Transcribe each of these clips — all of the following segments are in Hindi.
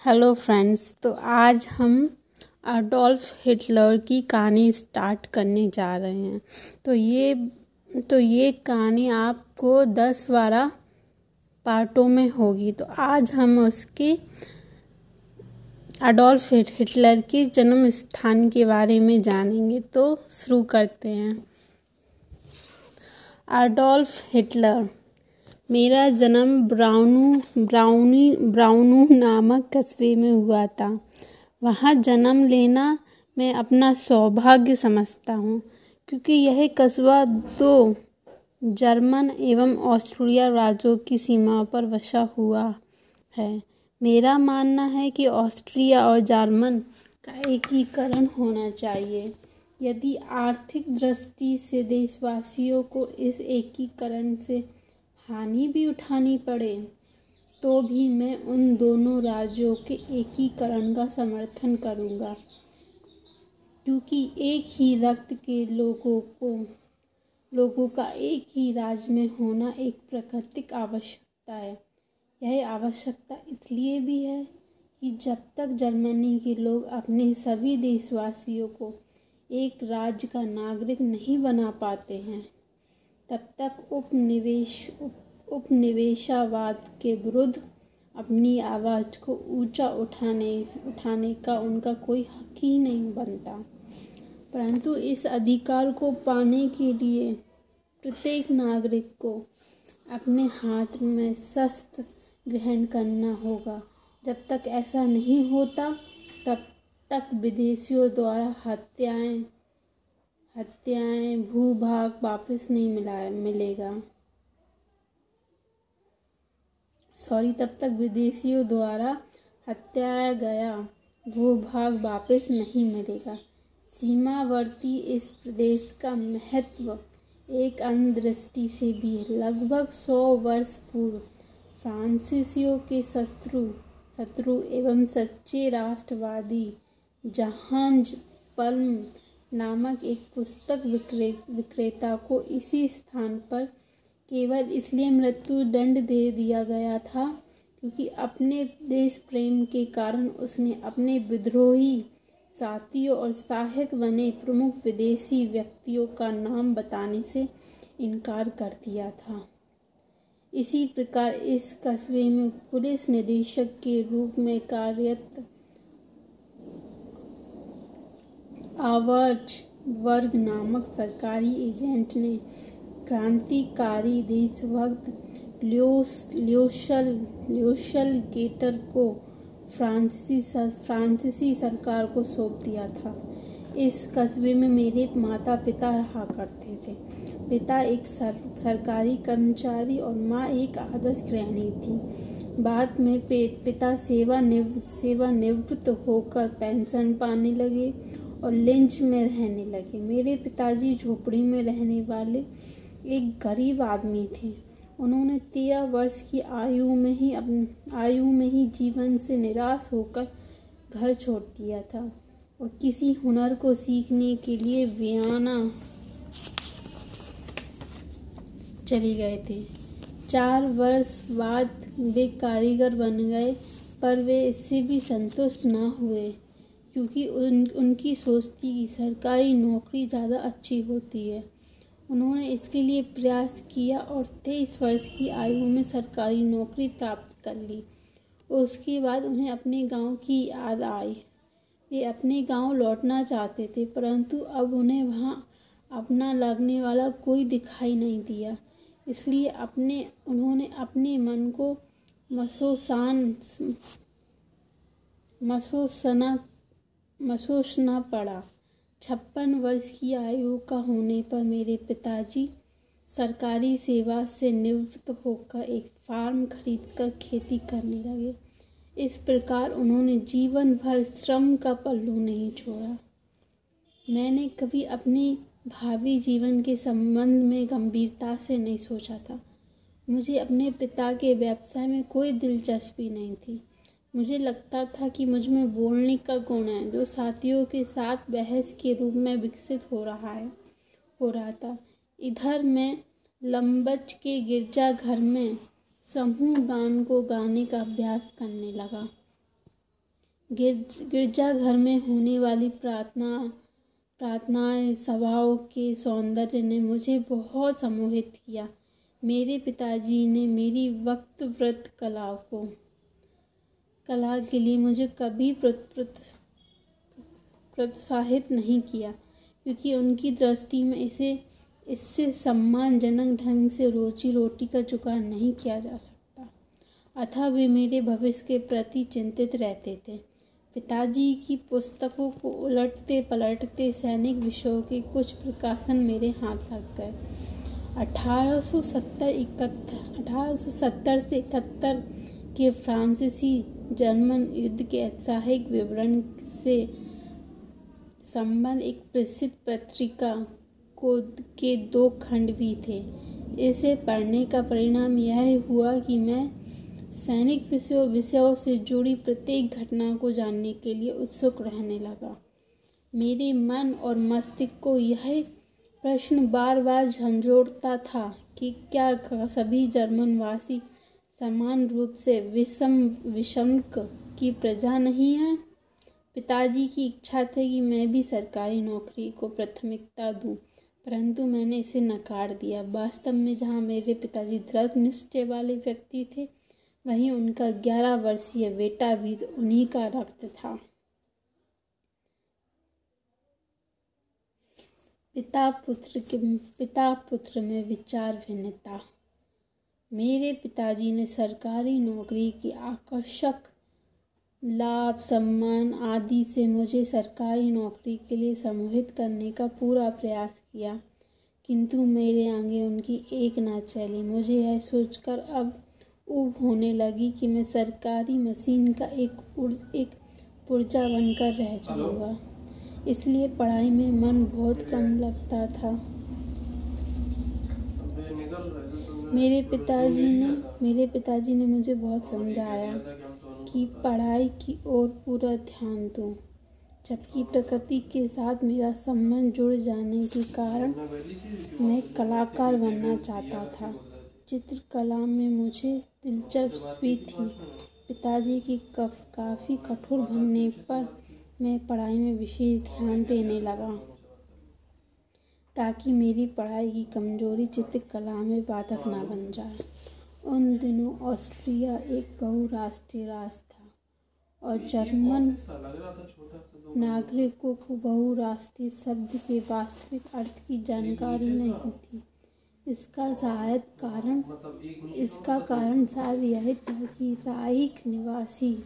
हेलो फ्रेंड्स तो आज हम अडोल्फ हिटलर की कहानी स्टार्ट करने जा रहे हैं। तो ये तो ये कहानी आपको दस बारह पार्टों में होगी। तो आज हम उसकी अडोल्फ हिटलर की जन्म स्थान के बारे में जानेंगे। तो शुरू करते हैं। अडोल्फ हिटलर मेरा जन्म ब्राउनू, ब्राउनी, ब्राउनू नामक कस्बे में हुआ था। वहाँ जन्म लेना मैं अपना सौभाग्य समझता हूँ, क्योंकि यह कस्बा दो जर्मन एवं ऑस्ट्रिया राज्यों की सीमा पर बसा हुआ है। मेरा मानना है कि ऑस्ट्रिया और जर्मन का एकीकरण होना चाहिए। यदि आर्थिक दृष्टि से देशवासियों को इस एकीकरण से हानि भी उठानी पड़े तो भी मैं उन दोनों राज्यों के एकीकरण का समर्थन करूँगा। क्योंकि एक ही रक्त के लोगों को, लोगों का एक ही राज्य में होना एक प्राकृतिक आवश्यकता है। यह आवश्यकता इसलिए भी है कि जब तक जर्मनी के लोग अपने सभी देशवासियों को एक राज्य का नागरिक नहीं बना पाते हैं तब तक उपनिवेश, उपनिवेशावाद के विरुद्ध अपनी आवाज़ को ऊँचा उठाने उठाने का उनका कोई हक ही नहीं बनता। परंतु इस अधिकार को पाने के लिए प्रत्येक नागरिक को अपने हाथ में शस्त्र ग्रहण करना होगा। जब तक ऐसा नहीं होता, तब तक विदेशियों द्वारा हत्याएँ हत्याएँ, भूभाग वापस नहीं मिला, मिलेगा। सॉरी तब तक विदेशियों द्वारा हत्याया गया भूभाग वापस नहीं मिलेगा। सीमावर्ती इस प्रदेश का महत्व एक अन्य दृष्टि से भी है। लगभग सौ वर्ष पूर्व फ्रांसीसियों के शत्रु शत्रु एवं सच्चे राष्ट्रवादी जहांज पल्म नामक एक पुस्तक विक्रे, विक्रेता को इसी स्थान पर केवल इसलिए मृत्यु दंड दे दिया गया था क्योंकि अपने देश प्रेम के कारण उसने अपने विद्रोही साथियों और सहायक बने प्रमुख विदेशी व्यक्तियों का नाम बताने से इनकार कर दिया था। इसी प्रकार इस कस्बे में पुलिस निदेशक के रूप में कार्यरत आवर्ज वर्ग नामक सरकारी एजेंट ने क्रांतिकारी देशभक्त ल्योस ल्योशल ल्योशल को फ्रांसीसी फ्रांसीसी सरकार को सौंप दिया था। इस कस्बे में मेरे माता पिता रहा करते थे। पिता एक सर, सरकारी कर्मचारी और माँ एक आदर्श गृहिणी थी। बाद में पिता सेवा निव सेवा निवृत्त होकर पेंशन पाने लगे और लिंच में रहने लगे। मेरे पिताजी झोपड़ी में रहने वाले एक गरीब आदमी थे। उन्होंने तेरह वर्ष की आयु में ही अपने आयु में ही जीवन से निराश होकर घर छोड़ दिया था और किसी हुनर को सीखने के लिए वियाना चले गए थे। चार वर्ष बाद वे कारीगर बन गए, पर वे इससे भी संतुष्ट ना हुए। क्योंकि उन, उनकी सोच थी कि सरकारी नौकरी ज़्यादा अच्छी होती है। उन्होंने इसके लिए प्रयास किया और तेईस वर्ष की आयु में सरकारी नौकरी प्राप्त कर ली। उसके बाद उन्हें अपने गाँव की याद आई। वे अपने गाँव लौटना चाहते थे, परंतु अब उन्हें वहाँ अपना लगने वाला कोई दिखाई नहीं दिया। इसलिए अपने, उन्होंने अपने मन को मसोसान, मसोसना मसोसना पड़ा। छप्पन वर्ष की आयु का होने पर मेरे पिताजी सरकारी सेवा से निवृत्त होकर एक फार्म खरीदकर खेती करने लगे। इस प्रकार उन्होंने जीवन भर श्रम का पल्लू नहीं छोड़ा। मैंने कभी अपने भावी जीवन के संबंध में गंभीरता से नहीं सोचा था। मुझे अपने पिता के व्यवसाय में कोई दिलचस्पी नहीं थी। मुझे लगता था कि मुझमें बोलने का गुण है, जो साथियों के साथ बहस के रूप में विकसित हो रहा है, हो रहा था। इधर मैं लंबच के गिरजा घर में समूह गान को गाने का अभ्यास करने लगा। गिरजाघर में होने वाली प्रार्थना, प्रार्थनाएँ, सभाओं के सौंदर्य ने मुझे बहुत सम्मोहित किया। मेरे पिताजी ने मेरी वक्त व्रत कला को कला के लिए मुझे कभी प्रोत्साहित नहीं किया, क्योंकि उनकी दृष्टि में इसे, इससे सम्मानजनक ढंग से रोजी रोटी का जुगाड़ नहीं किया जा सकता। अतः वे मेरे भविष्य के प्रति चिंतित रहते थे। पिताजी की पुस्तकों को उलटते पलटते सैनिक विषयों के कुछ प्रकाशन मेरे हाथ लग गए। अठारह सौ सत्तर इकहत्तर, अठारह सौ सत्तर से इकहत्तर के फ्रांसीसी जर्मन युद्ध के ऐतिहासिक विवरण से संबंध एक प्रसिद्ध पत्रिका को के दो खंड भी थे। इसे पढ़ने का परिणाम यह हुआ कि मैं सैनिक विषयों विषयों से जुड़ी प्रत्येक घटना को जानने के लिए उत्सुक रहने लगा। मेरे मन और मस्तिष्क को यह प्रश्न बार बार झंझोड़ता था कि क्या सभी जर्मनवासी समान रूप से विषम विषमक की प्रजा नहीं है। पिताजी की इच्छा थी कि मैं भी सरकारी नौकरी को प्राथमिकता दूँ, परंतु मैंने इसे नकार दिया। वास्तव में जहाँ मेरे पिताजी दृढ़ निश्चय वाले व्यक्ति थे वहीं उनका ग्यारह वर्षीय बेटा भी उन्हीं का रक्त था। पिता पुत्र के पिता पुत्र में विचार भिन्नता। मेरे पिताजी ने सरकारी नौकरी की, आकर्षक लाभ, सम्मान आदि से मुझे सरकारी नौकरी के लिए सम्मोहित करने का पूरा प्रयास किया। किंतु मेरे आगे उनकी एक ना चली। मुझे यह सोचकर अब ऊब होने लगी कि मैं सरकारी मशीन का एक एक पुर्जा बनकर रह जाऊँगा। इसलिए पढ़ाई में मन बहुत कम लगता था। मेरे पिताजी ने, मेरे पिताजी ने मुझे बहुत समझाया कि पढ़ाई की ओर पूरा ध्यान दूँ, जबकि प्रकृति के साथ मेरा संबंध जुड़ जाने के कारण मैं कलाकार बनना चाहता था। चित्रकला में मुझे दिलचस्पी थी। पिताजी की कफ, काफ़ी कठोर बनने पर मैं पढ़ाई में विशेष ध्यान देने लगा। ताकि मेरी पढ़ाई की कमज़ोरी चित्रकला में बाधक ना बन जाए। उन दिनों ऑस्ट्रिया एक बहुराष्ट्रीय राष्ट्र था और जर्मन नागरिकों को बहुराष्ट्रीय शब्द के वास्तविक अर्थ की जानकारी नहीं थी। इसका शायद कारण इसका कारण शायद यह था कि राइक निवासी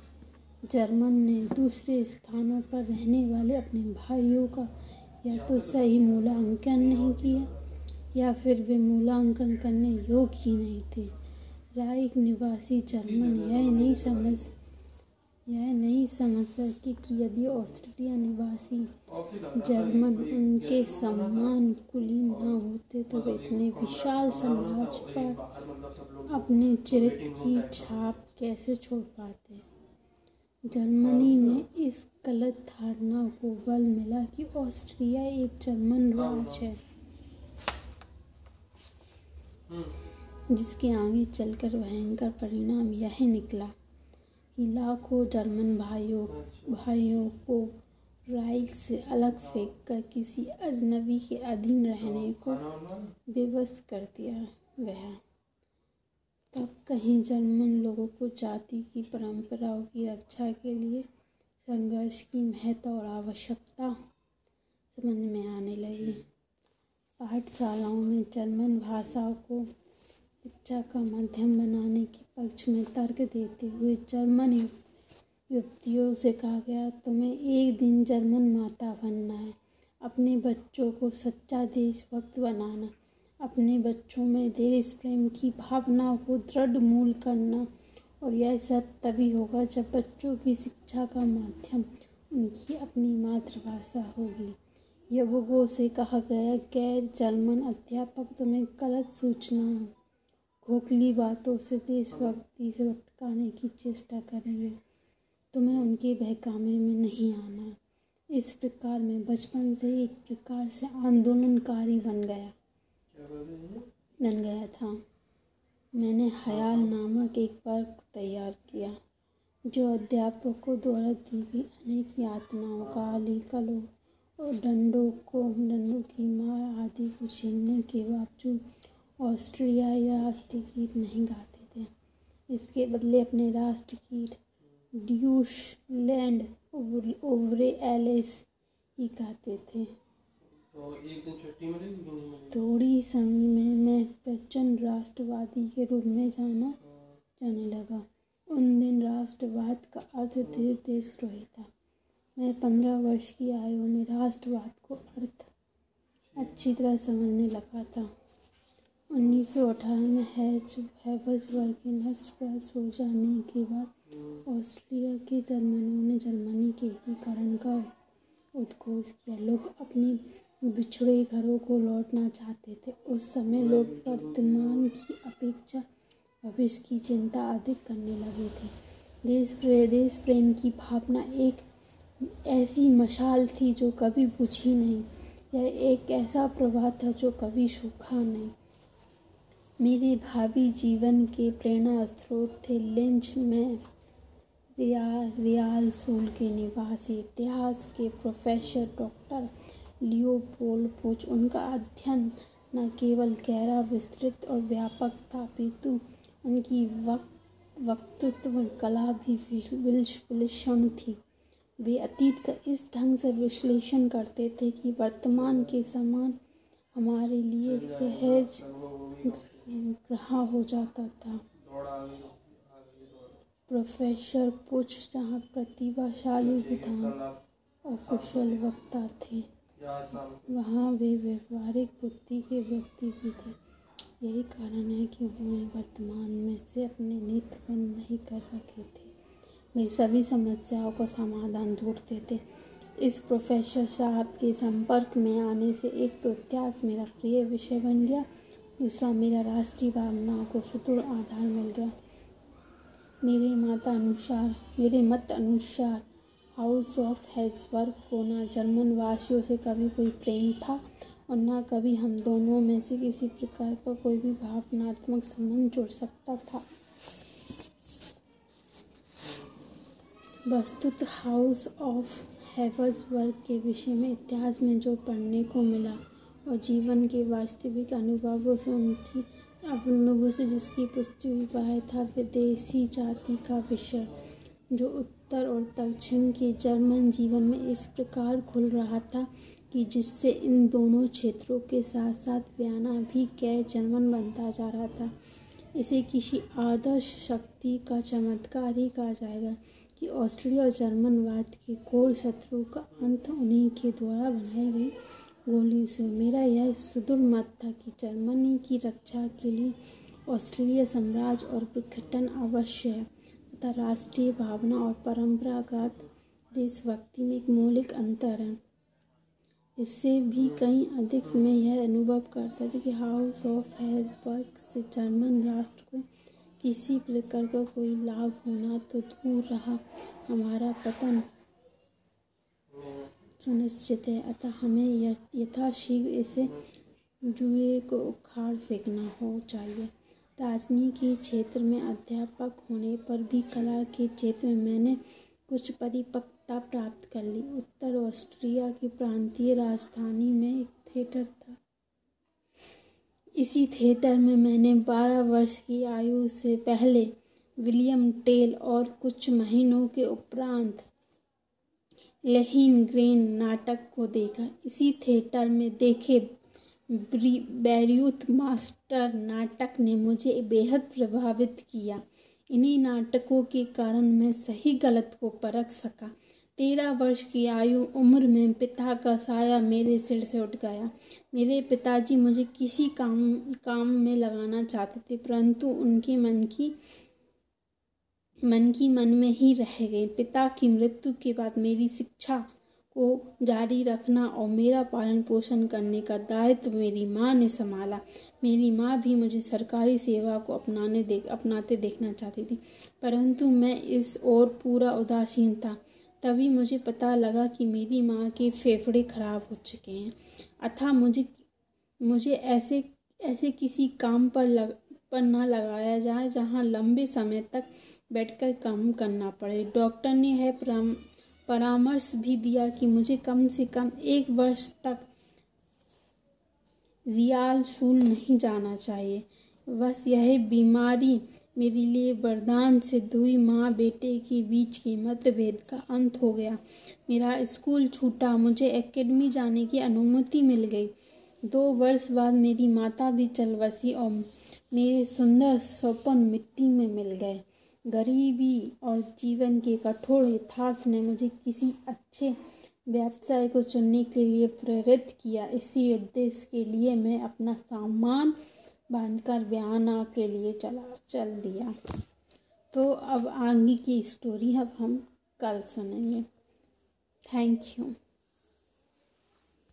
जर्मन ने दूसरे स्थानों पर रहने वाले अपने भाइयों का या तो सही मूल्यांकन नहीं किया, या फिर वे मूल्यांकन करने योग्य ही नहीं थे। राइक निवासी जर्मन यह नहीं समझ, यह नहीं समझ सके कि यदि ऑस्ट्रेलिया निवासी जर्मन उनके सम्मान कुलीन न होते तो वे इतने विशाल साम्राज्य पर अपने चरित्र की छाप कैसे छोड़ पाते? जर्मनी में इस गलत धारणा को बल मिला कि ऑस्ट्रिया एक जर्मन राज है। जिसके आगे चलकर भयंकर परिणाम यह निकला कि लाखों जर्मन भाइयों भाइयों को राइक से अलग फेंक कर किसी अजनबी के अधीन रहने को बेबस कर दिया गया। तब कहीं जर्मन लोगों को जाति की परंपराओं की रक्षा के लिए संघर्ष की महत्व और आवश्यकता समझ में आने लगी। पाठशालाओं में जर्मन भाषा को शिक्षा का माध्यम बनाने के पक्ष में तर्क देते हुए जर्मन युवतियों से कहा गया तुम्हें एक दिन जर्मन माता बनना है। अपने बच्चों को सच्चा देशभक्त बनाना। अपने बच्चों में देश प्रेम की भावना को दृढ़ मूल करना। और यह सब तभी होगा जब बच्चों की शिक्षा का माध्यम उनकी अपनी मातृभाषा होगी। युवकों से कहा गया, गैर जर्मन अध्यापक तुम्हें गलत सूचना। खोखली बातों से देशभक्ति से भटकाने की चेष्टा करेंगे। तुम्हें उनके बहकामे में नहीं आना। इस प्रकार में बचपन से एक प्रकार से आंदोलनकारी बन गया। बन गया था। मैंने हयाल नामक एक वर्क तैयार किया, जो अध्यापकों द्वारा दी गई अनेक यातनाओं गाली कलो और डंडों को, डंडों की मार आदि को छीनने के बावजूद ऑस्ट्रियाई राष्ट्रीय गीत नहीं गाते थे। इसके बदले अपने राष्ट्रीय गीत ड्यूश लैंड ओवरे एलिस ही गाते थे। थोड़ी समय में मैं प्रचंड राष्ट्रवादी के रूप में जाना जाने लगा। उन दिन राष्ट्रवाद का अर्थ देशद्रोही था। मैं पंद्रह वर्ष की आयु में राष्ट्रवाद को अर्थ अच्छी तरह समझने लगा था। उन्नीस सौ अठारह में हैज़ हैवसबर्ग के नष्टप्राय हो जाने के बाद ऑस्ट्रिया के जर्मनों ने जर्मनी के एकीकरण का उद्घोष किया। लोग अपने बिछड़े घरों को लौटना चाहते थे। उस समय लोग वर्तमान की अपेक्षा, भविष्य की चिंता अधिक करने लगे थे। देश प्रे, देश प्रेम की भावना एक ऐसी मशाल थी जो कभी बुझी नहीं। यह एक ऐसा प्रवाह था जो कभी सूखा नहीं। मेरे भावी जीवन के प्रेरणा स्रोत थे लिंच में रियाल रियाल सूल के निवासी इतिहास के प्रोफेसर, डॉक्टर लियोपोल पुच उनका अध्ययन न केवल गहरा, विस्तृत और व्यापक था अपितु उनकी वक्त वक्तृत्व, कला भी विलक्षण थी। वे अतीत का इस ढंग से विश्लेषण करते थे कि वर्तमान के समान हमारे लिए सहज ग्रहा हो जाता था। प्रोफेसर पुछ, जहाँ प्रतिभाशाली विधान और कुशल वक्ता थे वहाँ वे व्यवहारिक बुद्धि के व्यक्ति भी थे। यही कारण है कि उन्होंने वर्तमान में से अपने नित्य बंद नहीं कर रखे थे। वे सभी समस्याओं का समाधान ढूंढते थे। इस प्रोफेसर साहब के संपर्क में आने से एक तो इतिहास मेरा प्रिय विषय बन गया, दूसरा मेरा राष्ट्रीय भावनाओं को सुदृढ़ आधार मिल गया। मेरे माता अनुसार, मेरे मत अनुसार हाउस ऑफ़ हेल्सवर्क को ना जर्मन वासियों से कभी कोई प्रेम था और ना कभी हम दोनों में से किसी प्रकार का कोई भी भावनात्मक संबंध जुड़ सकता था। वस्तुत हाउस ऑफ़ हैवर्सबर्ग के विषय में इतिहास में जो पढ़ने को मिला और जीवन के वास्तविक अनुभवों से उनकी अनुभवों से जिसकी पुष्टि हुई था विदेशी जाति का विषय, जो उत्तर और दक्षिण के जर्मन जीवन में इस प्रकार खुल रहा था कि जिससे इन दोनों क्षेत्रों के साथ साथ व्याना भी गैर जर्मन बनता जा रहा था। इसे किसी आदर्श शक्ति का चमत्कार ही कहा जाएगा कि ऑस्ट्रिया और जर्मनवाद के घोर शत्रु का अंत उन्हीं के द्वारा बनाई गई। गोली से मेरा यह सुदृढ़ मत था कि जर्मनी की रक्षा के लिए ऑस्ट्रेलिया साम्राज्य और विघटन अवश्य है। तथा राष्ट्रीय भावना और परंपरागत देशभक्ति में एक मौलिक अंतर है। इससे भी कहीं अधिक मैं यह अनुभव करता था कि हाउस ऑफ़ हेल्सबर्ग से जर्मन राष्ट्र को किसी प्रकार का कोई लाभ होना तो दूर रहा, हमारा पतन सुनिश्चित है। अतः हमें यथाशीघ्र इसे जुए को उखाड़ फेंकना हो चाहिए। राजनीति के क्षेत्र में अध्यापक होने पर भी कला के क्षेत्र में मैंने कुछ परिपक्वता प्राप्त कर ली। उत्तर ऑस्ट्रिया की प्रांतीय राजधानी में एक थिएटर था। इसी थिएटर में मैंने बारह वर्ष की आयु से पहले विलियम टेल और कुछ महीनों के उपरांत लेहिन ग्रेन नाटक को देखा। इसी थिएटर में देखे बैरियूथ मास्टर नाटक ने मुझे बेहद प्रभावित किया। इन्हीं नाटकों के कारण मैं सही गलत को परख सका। तेरह वर्ष की आयु उम्र में पिता का साया मेरे सिर से उठ गया। मेरे पिताजी मुझे किसी काम काम में लगाना चाहते थे, परंतु उनके मन की मन की मन में ही रह गई पिता की मृत्यु के बाद मेरी शिक्षा को जारी रखना और मेरा पालन पोषण करने का दायित्व मेरी माँ ने संभाला। मेरी माँ भी मुझे सरकारी सेवा को अपनाने देख, अपनाते देखना चाहती थी, परंतु मैं इस ओर पूरा उदासीन था। तभी मुझे पता लगा कि मेरी माँ के फेफड़े खराब हो चुके हैं। अतः मुझे मुझे ऐसे ऐसे किसी काम पर लग, पर ना लगाया जाए जहाँ लंबे समय तक बैठकर काम करना पड़े। डॉक्टर ने यह परामर्श भी दिया कि मुझे कम से कम एक वर्ष तक रियाल शूल नहीं जाना चाहिए। बस यह बीमारी मेरे लिए वरदान सिद्ध हुई माँ बेटे के बीच के मतभेद का अंत हो गया। मेरा स्कूल छूटा, मुझे एकेडमी जाने की अनुमति मिल गई। दो वर्ष बाद मेरी माता भी चल बसी और मेरे सुंदर स्वप्न मिट्टी में मिल गए। गरीबी और जीवन के कठोर यथार्थ ने मुझे किसी अच्छे व्यवसाय को चुनने के लिए प्रेरित किया। इसी उद्देश्य के लिए मैं अपना सामान बांधकर बयाना के लिए चला, चल दिया। तो अब आगे की स्टोरी अब हम कल सुनेंगे। Thank you